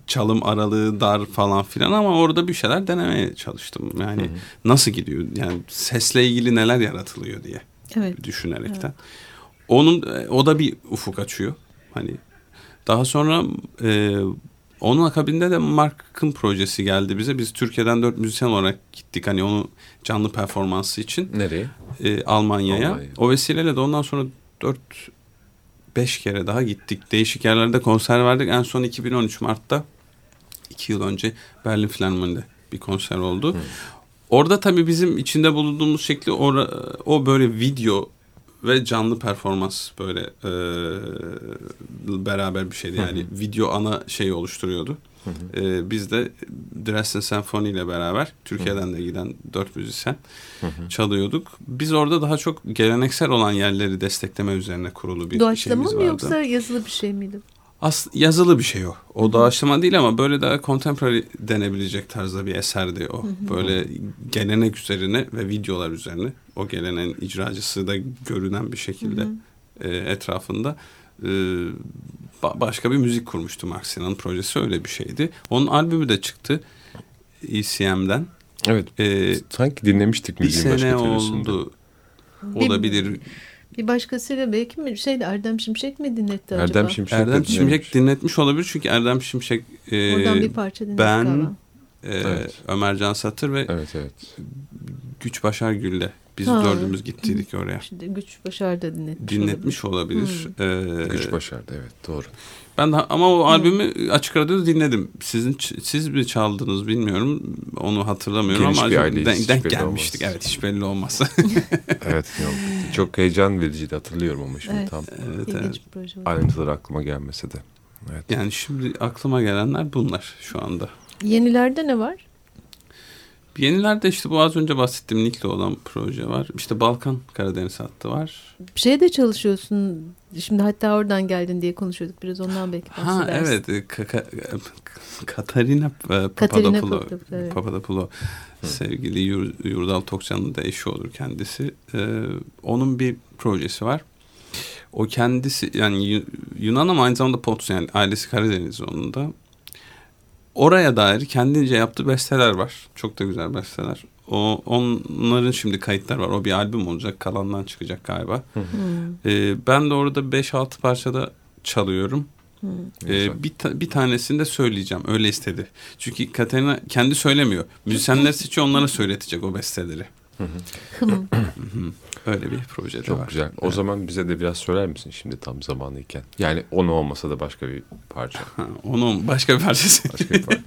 çalım aralığı dar falan filan ama orada bir şeyler denemeye çalıştım. Yani hı hı. nasıl gidiyor? Yani sesle ilgili neler yaratılıyor diye evet. düşünerekten. Evet. Onun o da bir ufuk açıyor. Hani daha sonra e, onun akabinde de Mark'ın projesi geldi bize. Biz Türkiye'den dört müzisyen olarak gittik. Hani onu canlı performansı için. Nereye? E, Almanya'ya. Almanya. O vesileyle de ondan sonra dört beş kere daha gittik. Değişik yerlerde konser verdik. En son 2013 Mart'ta iki yıl önce Berlin Filarmoni'de bir konser oldu. Hmm. Orada tabii bizim içinde bulunduğumuz şekli o, o böyle video ve canlı performans böyle e, beraber bir şeydi. Yani hı hı. video ana şeyi oluşturuyordu. Hı hı. E, biz de Dresden Senfoni ile beraber Türkiye'den de giden dört müzisyen hı hı. çalıyorduk. Biz orada daha çok geleneksel olan yerleri destekleme üzerine kurulu bir Doğaçlama şeyimiz vardı. Doğaçlama mı yoksa yazılı bir şey miydi? As yazılı bir şey o. O doğaçlama değil ama böyle daha contemporary denebilecek tarzda bir eserdi o. Böyle gelenek üzerine ve videolar üzerine o geleneğin icracısı da görünen bir şekilde. E, etrafında e, ba başka bir müzik kurmuştu Mark Sinan'ın projesi öyle bir şeydi. Onun albümü de çıktı ECM'den. Evet. Ee, sanki dinlemiştik müziğin başka türlüsünde. Bir sene oldu. Olabilir. Bir başkasıyla belki mi şeydi Erdem Şimşek mi dinletti Erdem acaba? Şimşek Erdem Şimşek dinletmiş olabilir çünkü Erdem Şimşek e, Oradan bir parça ben e, evet. Ömer Can Satır ve evet, evet. Güç Başar Gül'le biz ha. dördümüz gittiydik oraya. İşte Güç Başar da dinletmiş, dinletmiş olabilir. olabilir. Hmm. Ee, Güç Başar'da evet doğru. Ben de, ama o albümü açık radyoda dinledim. Sizin siz mi çaldınız bilmiyorum. Onu hatırlamıyorum Geniş ama bir aileyiz, denk, denk gelmiştik. Olmaz. Evet hiç belli olmaz. evet yok. Çok heyecan vericiydi hatırlıyorum ama şimdi evet, tam. Evet, evet. Ayrıntılar aklıma gelmese de. Evet. Yani şimdi aklıma gelenler bunlar şu anda. Yenilerde ne var? Yenilerde işte bu az önce bahsettiğim Nikli olan proje var. İşte Balkan Karadeniz hattı var. Bir şeyde çalışıyorsun. Şimdi hatta oradan geldin diye konuşuyorduk. Biraz ondan belki bahsedersin. Ha evet. Ka ka Katarina Papadopoulou. Evet. Papadopoulou sevgili Yur Yurdal Tokcan'ın da eşi olur kendisi. Ee, onun bir projesi var. O kendisi yani Yunan ama aynı zamanda Potus yani ailesi Karadeniz onun da oraya dair kendince yaptığı besteler var. Çok da güzel besteler. O onların şimdi kayıtlar var. O bir albüm olacak. Kalandan çıkacak galiba. Ee, ben de orada 5-6 parçada çalıyorum. Ee, bir, ta, bir tanesini de söyleyeceğim. Öyle istedi. Çünkü Katerina kendi söylemiyor. Müzisyenler seçiyor onlara söyletecek o besteleri. Öyle bir proje Çok var. Çok güzel. O evet. zaman bize de biraz söyler misin şimdi tam zamanıyken? Yani onu olmasa da başka bir parça. onu başka bir parçası. Başka bir parça.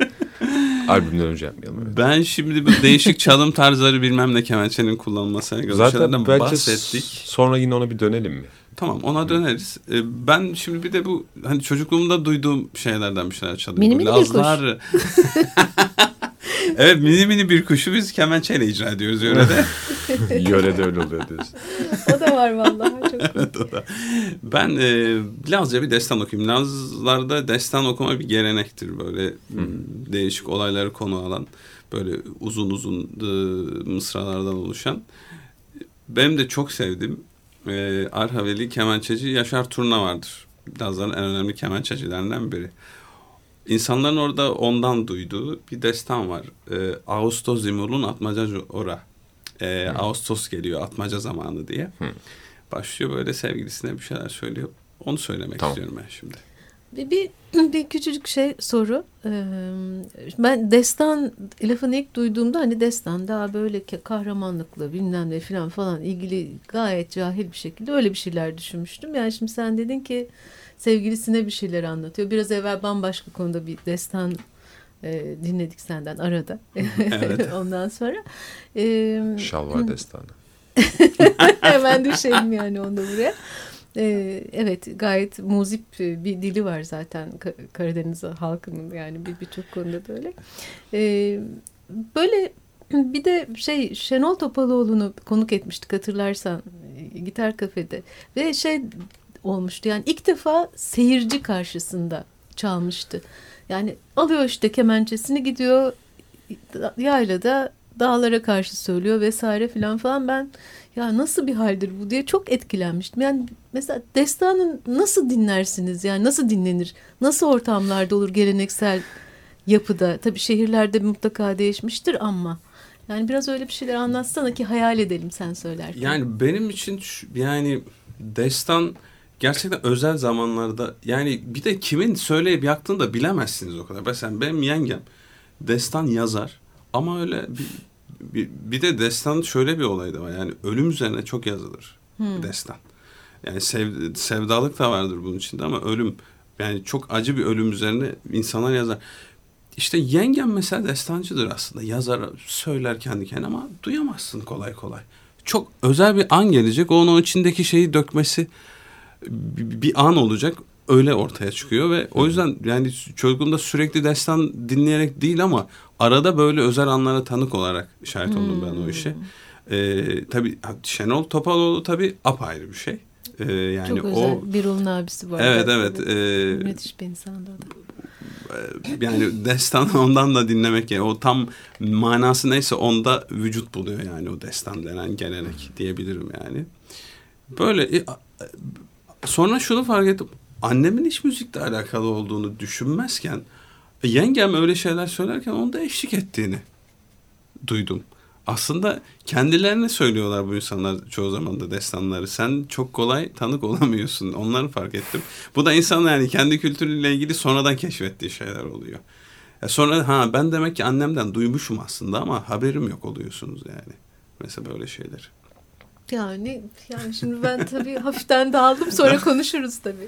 Albümden önce yapmayalım. Evet. Ben şimdi bu değişik çalım tarzları bilmem ne kemençenin kullanılmasına göre Zaten bahsettik. Sonra yine ona bir dönelim mi? Tamam ona döneriz. Ee, ben şimdi bir de bu hani çocukluğumda duyduğum şeylerden bir şeyler çalıyorum. Mini mini Lazlar. evet mini mini bir kuşu biz kemençeyle icra ediyoruz yörede. yörede öyle oluyor diyorsun. o da var vallahi çok evet, o da. Ben e, Lazca bir destan okuyayım. Lazlarda destan okuma bir gelenektir böyle Hı. değişik olayları konu alan böyle uzun uzun e, mısralardan oluşan. Benim de çok sevdiğim e, Arhaveli kemençeci Yaşar Turna vardır. Lazların en önemli kemençecilerinden biri. İnsanların orada ondan duyduğu bir destan var. E, Ağustos Zimur'un Atmaca Ora. E, Ağustos geliyor atmaca zamanı diye. Hı. Başlıyor böyle sevgilisine bir şeyler söylüyor. Onu söylemek tamam. istiyorum ben şimdi. Bir, bir, bir küçücük şey soru. Ee, ben destan lafını ilk duyduğumda hani destan daha böyle kahramanlıkla bilmem ne falan falan ilgili gayet cahil bir şekilde öyle bir şeyler düşünmüştüm. Yani şimdi sen dedin ki sevgilisine bir şeyler anlatıyor. Biraz evvel bambaşka konuda bir destan e, dinledik senden arada. Evet. Ondan sonra. E, Şalvar destanı. Hemen düşelim yani onda buraya. Ee, evet gayet muzip bir dili var zaten Karadeniz halkının yani birçok bir konuda böyle. Ee, böyle bir de şey Şenol Topaloğlu'nu konuk etmiştik hatırlarsan gitar kafede ve şey olmuştu yani ilk defa seyirci karşısında çalmıştı. Yani alıyor işte kemençesini gidiyor yaylada dağlara karşı söylüyor vesaire filan falan ben ya nasıl bir haldir bu diye çok etkilenmiştim. Yani mesela destanı nasıl dinlersiniz yani nasıl dinlenir? Nasıl ortamlarda olur geleneksel yapıda? Tabii şehirlerde mutlaka değişmiştir ama yani biraz öyle bir şeyler anlatsana ki hayal edelim sen söylerken. Yani benim için yani destan gerçekten özel zamanlarda yani bir de kimin söyleyip yaktığını da bilemezsiniz o kadar. Mesela benim yengem destan yazar ama öyle bir, bir, bir de destan şöyle bir olay da var. Yani ölüm üzerine çok yazılır hmm. destan. Yani sev, sevdalık da vardır bunun içinde ama ölüm yani çok acı bir ölüm üzerine insanlar yazar. İşte yengem mesela destancıdır aslında. Yazar, söyler kendi kendine ama duyamazsın kolay kolay. Çok özel bir an gelecek. Onun içindeki şeyi dökmesi bir an olacak öyle ortaya çıkıyor ve o yüzden yani çocukluğumda sürekli destan dinleyerek değil ama arada böyle özel anlara tanık olarak şahit oldum ben o işe. Hmm. Ee, tabii Şenol Topaloğlu tabii apayrı bir şey. Ee, yani Çok özel. O, Birol'un abisi var. Evet evet. E, Müthiş bir insandı o da. E, yani destan ondan da dinlemek yani o tam manası neyse onda vücut buluyor yani o destan denen gelenek diyebilirim yani. Böyle e, sonra şunu fark ettim. Annemin hiç müzikle alakalı olduğunu düşünmezken yengem öyle şeyler söylerken onda eşlik ettiğini duydum. Aslında kendilerine söylüyorlar bu insanlar çoğu zaman da destanları. Sen çok kolay tanık olamıyorsun. Onları fark ettim. Bu da insan yani kendi kültürüyle ilgili sonradan keşfettiği şeyler oluyor. Ya sonra ha ben demek ki annemden duymuşum aslında ama haberim yok oluyorsunuz yani. Mesela böyle şeyler. Yani yani şimdi ben tabii hafiften dağıldım sonra konuşuruz tabii.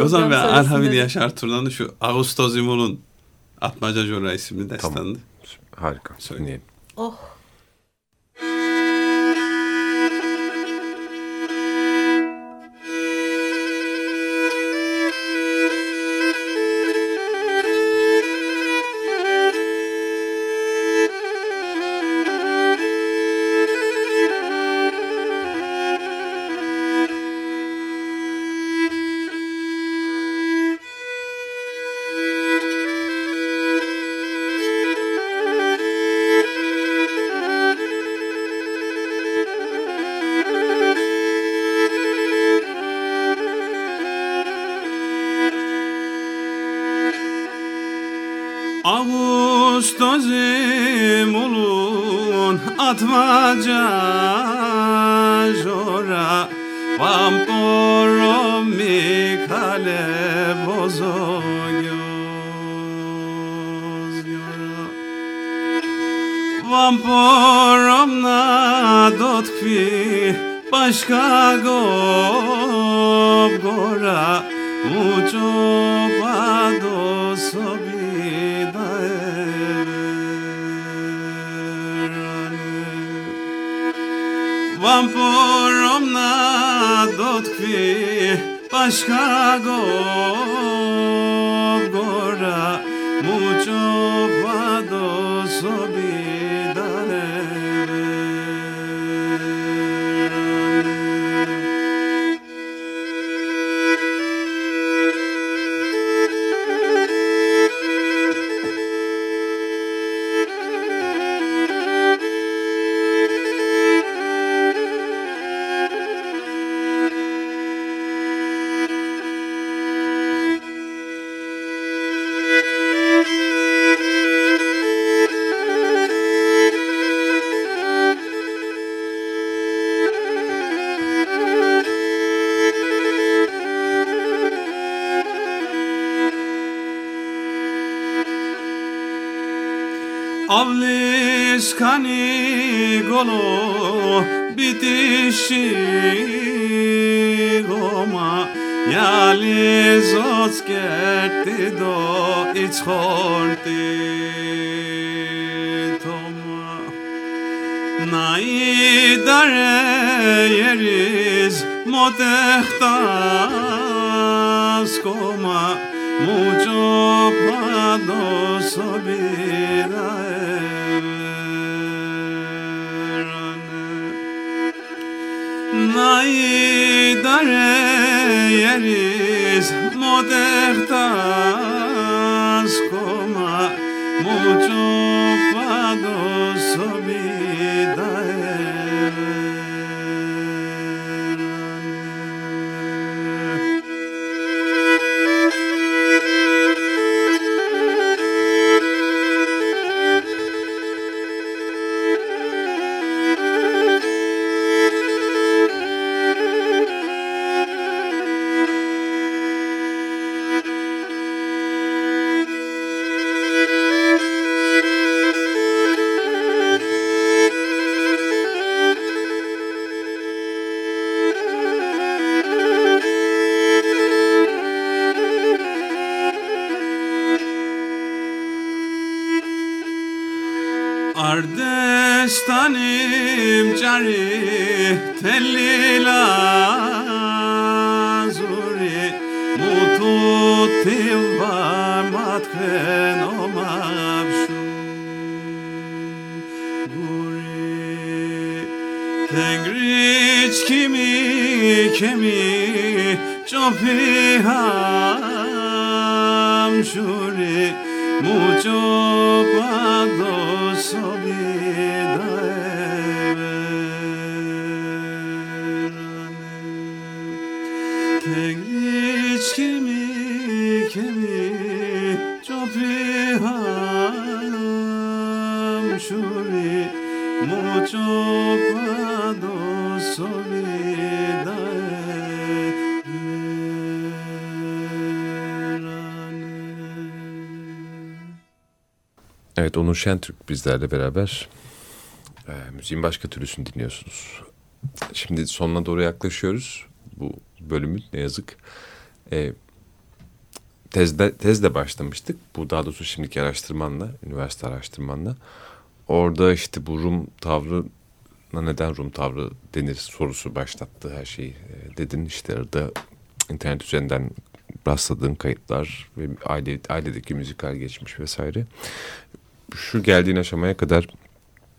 o zaman ben Alhamid Yaşar Turlan'ın şu Ağustos İmun'un Atmaca Jora isimli destanı. Tamam. Harika. Söyleyelim. Oh. کنی گلو بیتیشی ما یالی زوز کرتی دو ایچ خورتی توما نایی داره یریز متختاز کما موجو پادو سبیرم yeris Ardestanim cari tellila zuri mututim var matkren omavşu guri Tengriç kimi kimi kimi çopiham şuri mucho Evet Onur Şentürk bizlerle beraber e, müziğin başka türlüsünü dinliyorsunuz. Şimdi sonuna doğru yaklaşıyoruz bu bölümün ne yazık. E, tezde, tezle başlamıştık. Bu daha doğrusu şimdiki araştırmanla, üniversite araştırmanla. Orada işte bu Rum tavrı neden Rum tavrı denir sorusu başlattı her şeyi. E, dedin işte orada internet üzerinden rastladığın kayıtlar ve aile ailedeki müzikal geçmiş vesaire şu geldiğin aşamaya kadar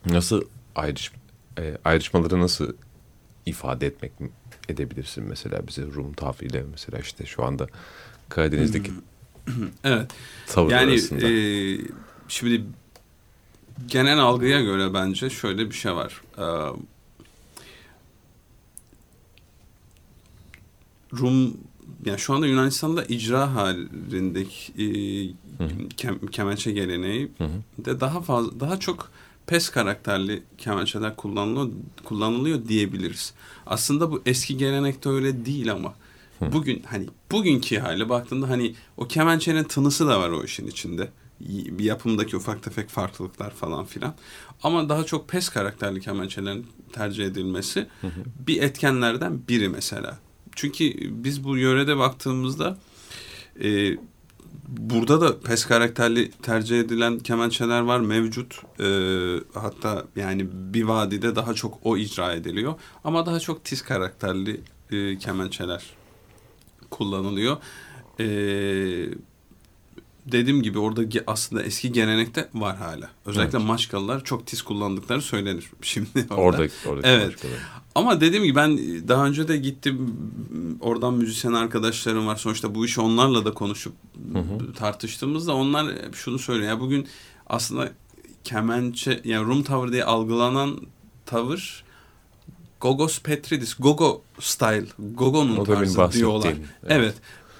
nasıl ayrış, e, ayrışmaları nasıl ifade etmek edebilirsin mesela bize Rum tafiyle mesela işte şu anda Karadeniz'deki evet. tavır yani, arasında. E, şimdi genel algıya göre bence şöyle bir şey var. E, Rum yani şu anda Yunanistan'da icra halindeki e, kem, kemençe geleneği hı hı. de daha fazla daha çok pes karakterli kemençeler kullanılıyor kullanılıyor diyebiliriz. Aslında bu eski gelenekte öyle değil ama hı. bugün hani bugünkü hali baktığında hani o kemençenin tınısı da var o işin içinde. Bir yapımdaki ufak tefek farklılıklar falan filan. Ama daha çok pes karakterli kemençelerin tercih edilmesi hı hı. bir etkenlerden biri mesela. Çünkü biz bu yörede baktığımızda e, burada da pes karakterli tercih edilen kemençeler var mevcut. E, hatta yani bir vadide daha çok o icra ediliyor. Ama daha çok tiz karakterli e, kemençeler kullanılıyor. E, dediğim gibi orada aslında eski gelenekte var hala. Özellikle evet. maşkalılar çok tiz kullandıkları söylenir şimdi orada. Orada, orada evet. Maşkalar. Ama dediğim gibi ben daha önce de gittim oradan müzisyen arkadaşlarım var. Sonuçta bu işi onlarla da konuşup hı hı. tartıştığımızda onlar şunu söylüyor. Ya bugün aslında kemençe yani Rum tavır diye algılanan tavır Gogos Petridis, Gogo style, Gogo'nun tarzı diyorlar. Evet. evet.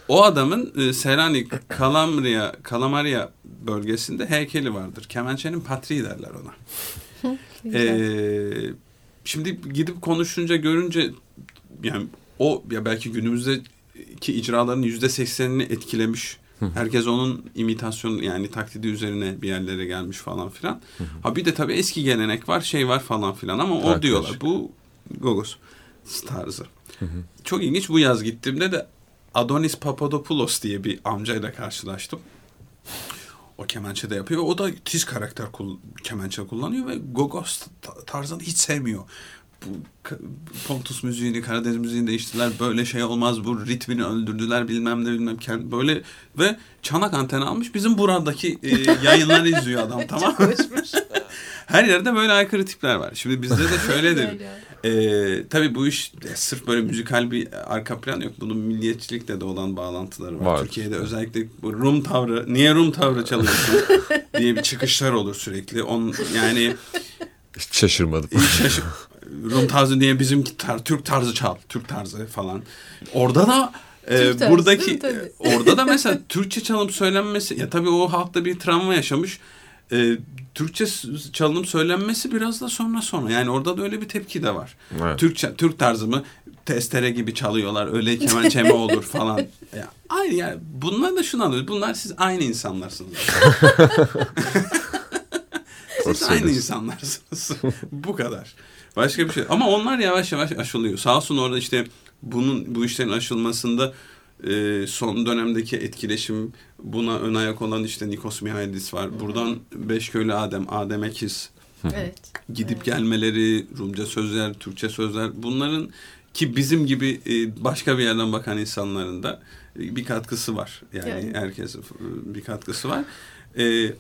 O adamın e, Selanik, Kalamria, Kalamaria bölgesinde heykeli vardır. Kemençenin patriği derler ona. ee, şimdi gidip konuşunca görünce yani o ya belki günümüzdeki icraların yüzde seksenini etkilemiş Herkes onun imitasyon yani taklidi üzerine bir yerlere gelmiş falan filan. Ha bir de tabii eski gelenek var şey var falan filan ama o diyorlar bu Gogos tarzı. Çok ilginç bu yaz gittiğimde de Adonis Papadopoulos diye bir amcayla karşılaştım. O kemençe de yapıyor. O da tiz karakter kul kemençe kullanıyor ve Gogos tarzını hiç sevmiyor. Bu Pontus müziğini, Karadeniz müziğini değiştirdiler. Böyle şey olmaz. Bu ritmini öldürdüler bilmem ne bilmem. Böyle ve çanak anteni almış. Bizim buradaki e, yayınları izliyor adam tamam mı? Her yerde böyle aykırı tipler var. Şimdi bizde de şöyledir. Ee, tabii bu iş sırf böyle müzikal bir arka plan yok. Bunun milliyetçilikle de olan bağlantıları var. var. Türkiye'de özellikle bu Rum tavrı, niye Rum tavrı çalıyorsun diye bir çıkışlar olur sürekli. On, yani hiç şaşırmadım. Hiç şaşır, Rum tarzı diye bizim tar Türk tarzı çal, Türk tarzı falan. Orada da e, buradaki orada da mesela Türkçe çalıp söylenmesi ya tabii o halkta bir travma yaşamış e, Türkçe çalınıp söylenmesi biraz da sonra sonra. Yani orada da öyle bir tepki de var. Evet. Türkçe, Türk tarzı mı testere gibi çalıyorlar. Öyle kemençe mi olur falan. Ya, aynı yani bunlar da şunu anlıyoruz. Bunlar siz aynı insanlarsınız. siz aynı insanlarsınız. Bu kadar. Başka bir şey. Ama onlar yavaş yavaş aşılıyor. Sağ olsun orada işte bunun bu işlerin aşılmasında e, son dönemdeki etkileşim buna ön ayak olan işte Nikos Mihailidis var. Buradan Beşköylü Adem, Adem Ekiz evet. gidip evet. gelmeleri, Rumca sözler, Türkçe sözler bunların ki bizim gibi e, başka bir yerden bakan insanların da e, bir katkısı var. Yani, yani. herkesin bir katkısı var. E,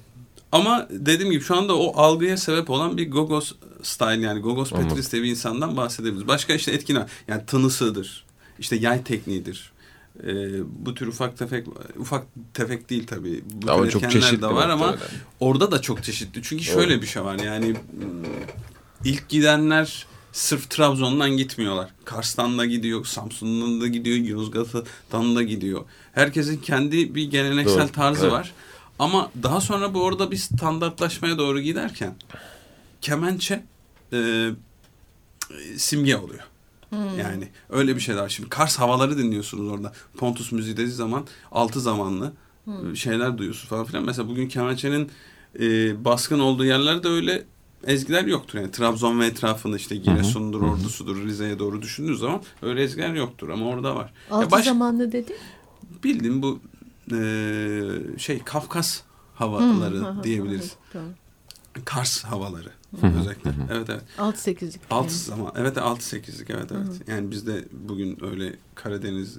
ama dediğim gibi şu anda o algıya sebep olan bir Gogos style yani Gogos Petris diye bir insandan bahsedebiliriz. Başka işte etkinler yani tınısıdır, işte yay tekniğidir e, bu tür ufak tefek ufak tefek değil tabii. Bu ama çok çeşitli de var ama öyle. orada da çok çeşitli. Çünkü şöyle bir şey var yani ilk gidenler sırf Trabzon'dan gitmiyorlar. Kars'tan da gidiyor, Samsun'dan da gidiyor, Yozgat'tan da gidiyor. Herkesin kendi bir geleneksel Doğru. tarzı evet. var. Ama daha sonra bu orada bir standartlaşmaya doğru giderken kemençe e, simge oluyor. Hmm. Yani öyle bir şeyler. Şimdi Kars havaları dinliyorsunuz orada. Pontus müziği dediği zaman altı zamanlı hmm. şeyler duyuyorsunuz falan filan. Mesela bugün kemençenin e, baskın olduğu yerlerde öyle ezgiler yoktur. Yani Trabzon ve etrafında işte Giresun'dur, Ordusu'dur, Rize'ye doğru düşündüğünüz zaman öyle ezgiler yoktur ama orada var. Altı baş... zamanlı dedi? Bildim bu e, şey Kafkas havaları hmm, diyebiliriz. Tamam. Kars havaları özellikle. evet evet. 6-8'lik. 6 zaman. Evet 6-8'lik evet evet. Yani bizde bugün öyle Karadeniz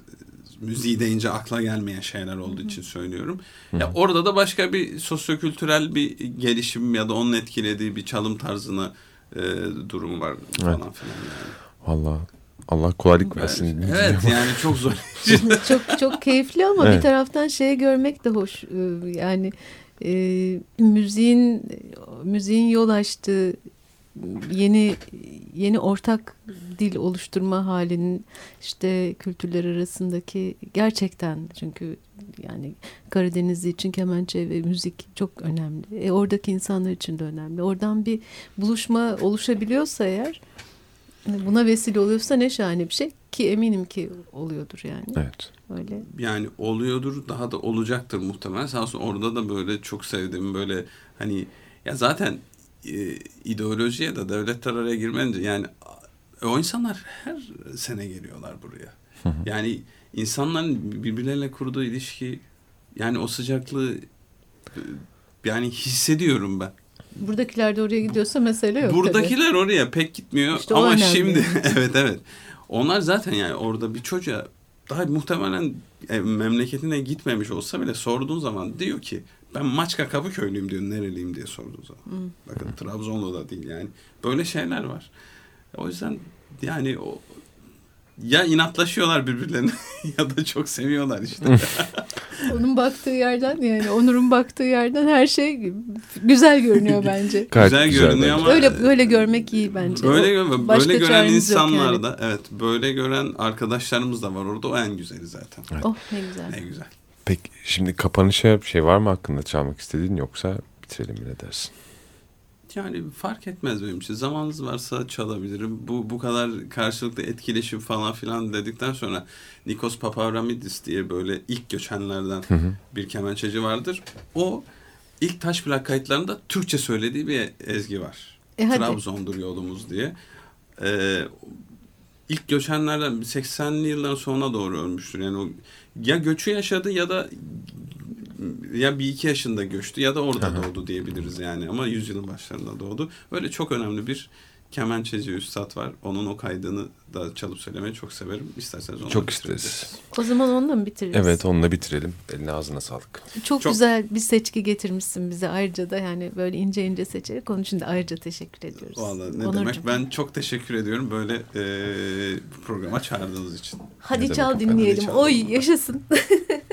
müziği deyince akla gelmeyen şeyler olduğu için söylüyorum. Ya orada da başka bir sosyokültürel bir gelişim ya da onun etkilediği bir çalım tarzına e, durum var falan evet. filan yani. Vallahi Allah kolaylık versin. Evet yani çok zor. çok çok keyifli ama evet. bir taraftan şey görmek de hoş. Yani e, müziğin müziğin yol açtığı yeni yeni ortak dil oluşturma halinin işte kültürler arasındaki gerçekten çünkü yani Karadenizli için kemençe ve müzik çok önemli. E, oradaki insanlar için de önemli. Oradan bir buluşma oluşabiliyorsa eğer buna vesile oluyorsa ne şahane bir şey ki eminim ki oluyordur yani. Evet. Öyle. Yani oluyordur daha da olacaktır muhtemelen. Sağ olsun orada da böyle çok sevdiğim böyle hani ya zaten e, ideolojiye de devletler araya girmence yani o insanlar her sene geliyorlar buraya. Yani insanların birbirleriyle kurduğu ilişki yani o sıcaklığı e, yani hissediyorum ben. Buradakiler de oraya gidiyorsa mesele yok. Buradakiler tabii. oraya pek gitmiyor işte ama şimdi evet evet. Onlar zaten yani orada bir çocuğa daha muhtemelen e, memleketine gitmemiş olsa bile sorduğun zaman diyor ki ben Maçka Kapıköylüyüm diyor nereliyim diye sorduğu zaman. Hmm. Bakın Trabzonlu da değil yani. Böyle şeyler var. O yüzden yani o ya inatlaşıyorlar birbirlerine ya da çok seviyorlar işte. Onun baktığı yerden yani Onur'un baktığı yerden her şey güzel görünüyor bence. güzel, güzel görünüyor ama böyle böyle görmek iyi bence. Böyle o, böyle gören insanlar yani. da evet böyle gören arkadaşlarımız da var orada o en güzeli zaten. Evet. Oh ne güzel. Ne güzel. Peki şimdi kapanışa bir şey var mı hakkında çalmak istediğin yoksa bitirelim mi ne dersin? Yani fark etmez benim için. Zamanınız varsa çalabilirim. Bu bu kadar karşılıklı etkileşim falan filan dedikten sonra Nikos Papavramidis diye böyle ilk göçenlerden hı hı. bir kemençeci vardır. O ilk taş plak kayıtlarında Türkçe söylediği bir ezgi var. E Trabzon'dur yolumuz diye. Ee, ilk göçenlerden 80'li yılların sonuna doğru ölmüştür. Yani o ya göçü yaşadı ya da ya bir iki yaşında göçtü ya da orada doğdu diyebiliriz yani. Ama yüzyılın başlarında doğdu. Öyle çok önemli bir kemençeci üstad var. Onun o kaydını da çalıp söylemeyi çok severim. İsterseniz onu Çok isteriz. O zaman onunla mı bitirelim? Evet onunla bitirelim. Eline ağzına sağlık. Çok, çok güzel bir seçki getirmişsin bize ayrıca da yani böyle ince ince seçerek onun için de ayrıca teşekkür ediyoruz. Valla ne Onurcuğum. demek ben çok teşekkür ediyorum böyle e, programa çağırdığınız için. Hadi ne çal demek? dinleyelim. Hadi Oy yaşasın.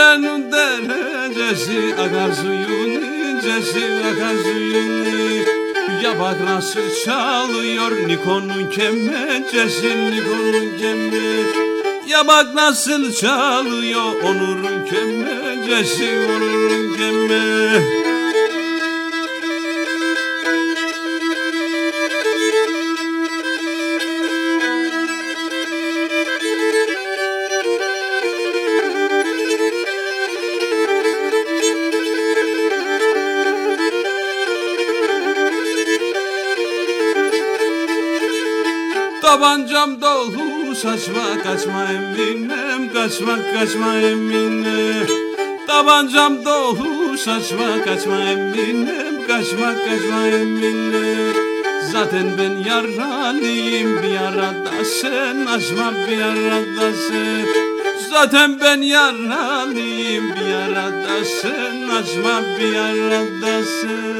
Derenin derecesi akar suyun incesi akar suyun Ya bak nasıl çalıyor Nikon'un kemencesi Nikon'un kemencesi. Ya bak nasıl çalıyor Onur'un kemencesi Onur'un kemencesi Tabancam dolu saçma kaçma eminim Kaçma kaçma eminim. Tabancam dolu saçma kaçma eminim Kaçma kaçma eminim. Zaten ben yaralıyım bir arada sen Açma bir arada sen Zaten ben yaralıyım bir arada sen Açma bir arada sen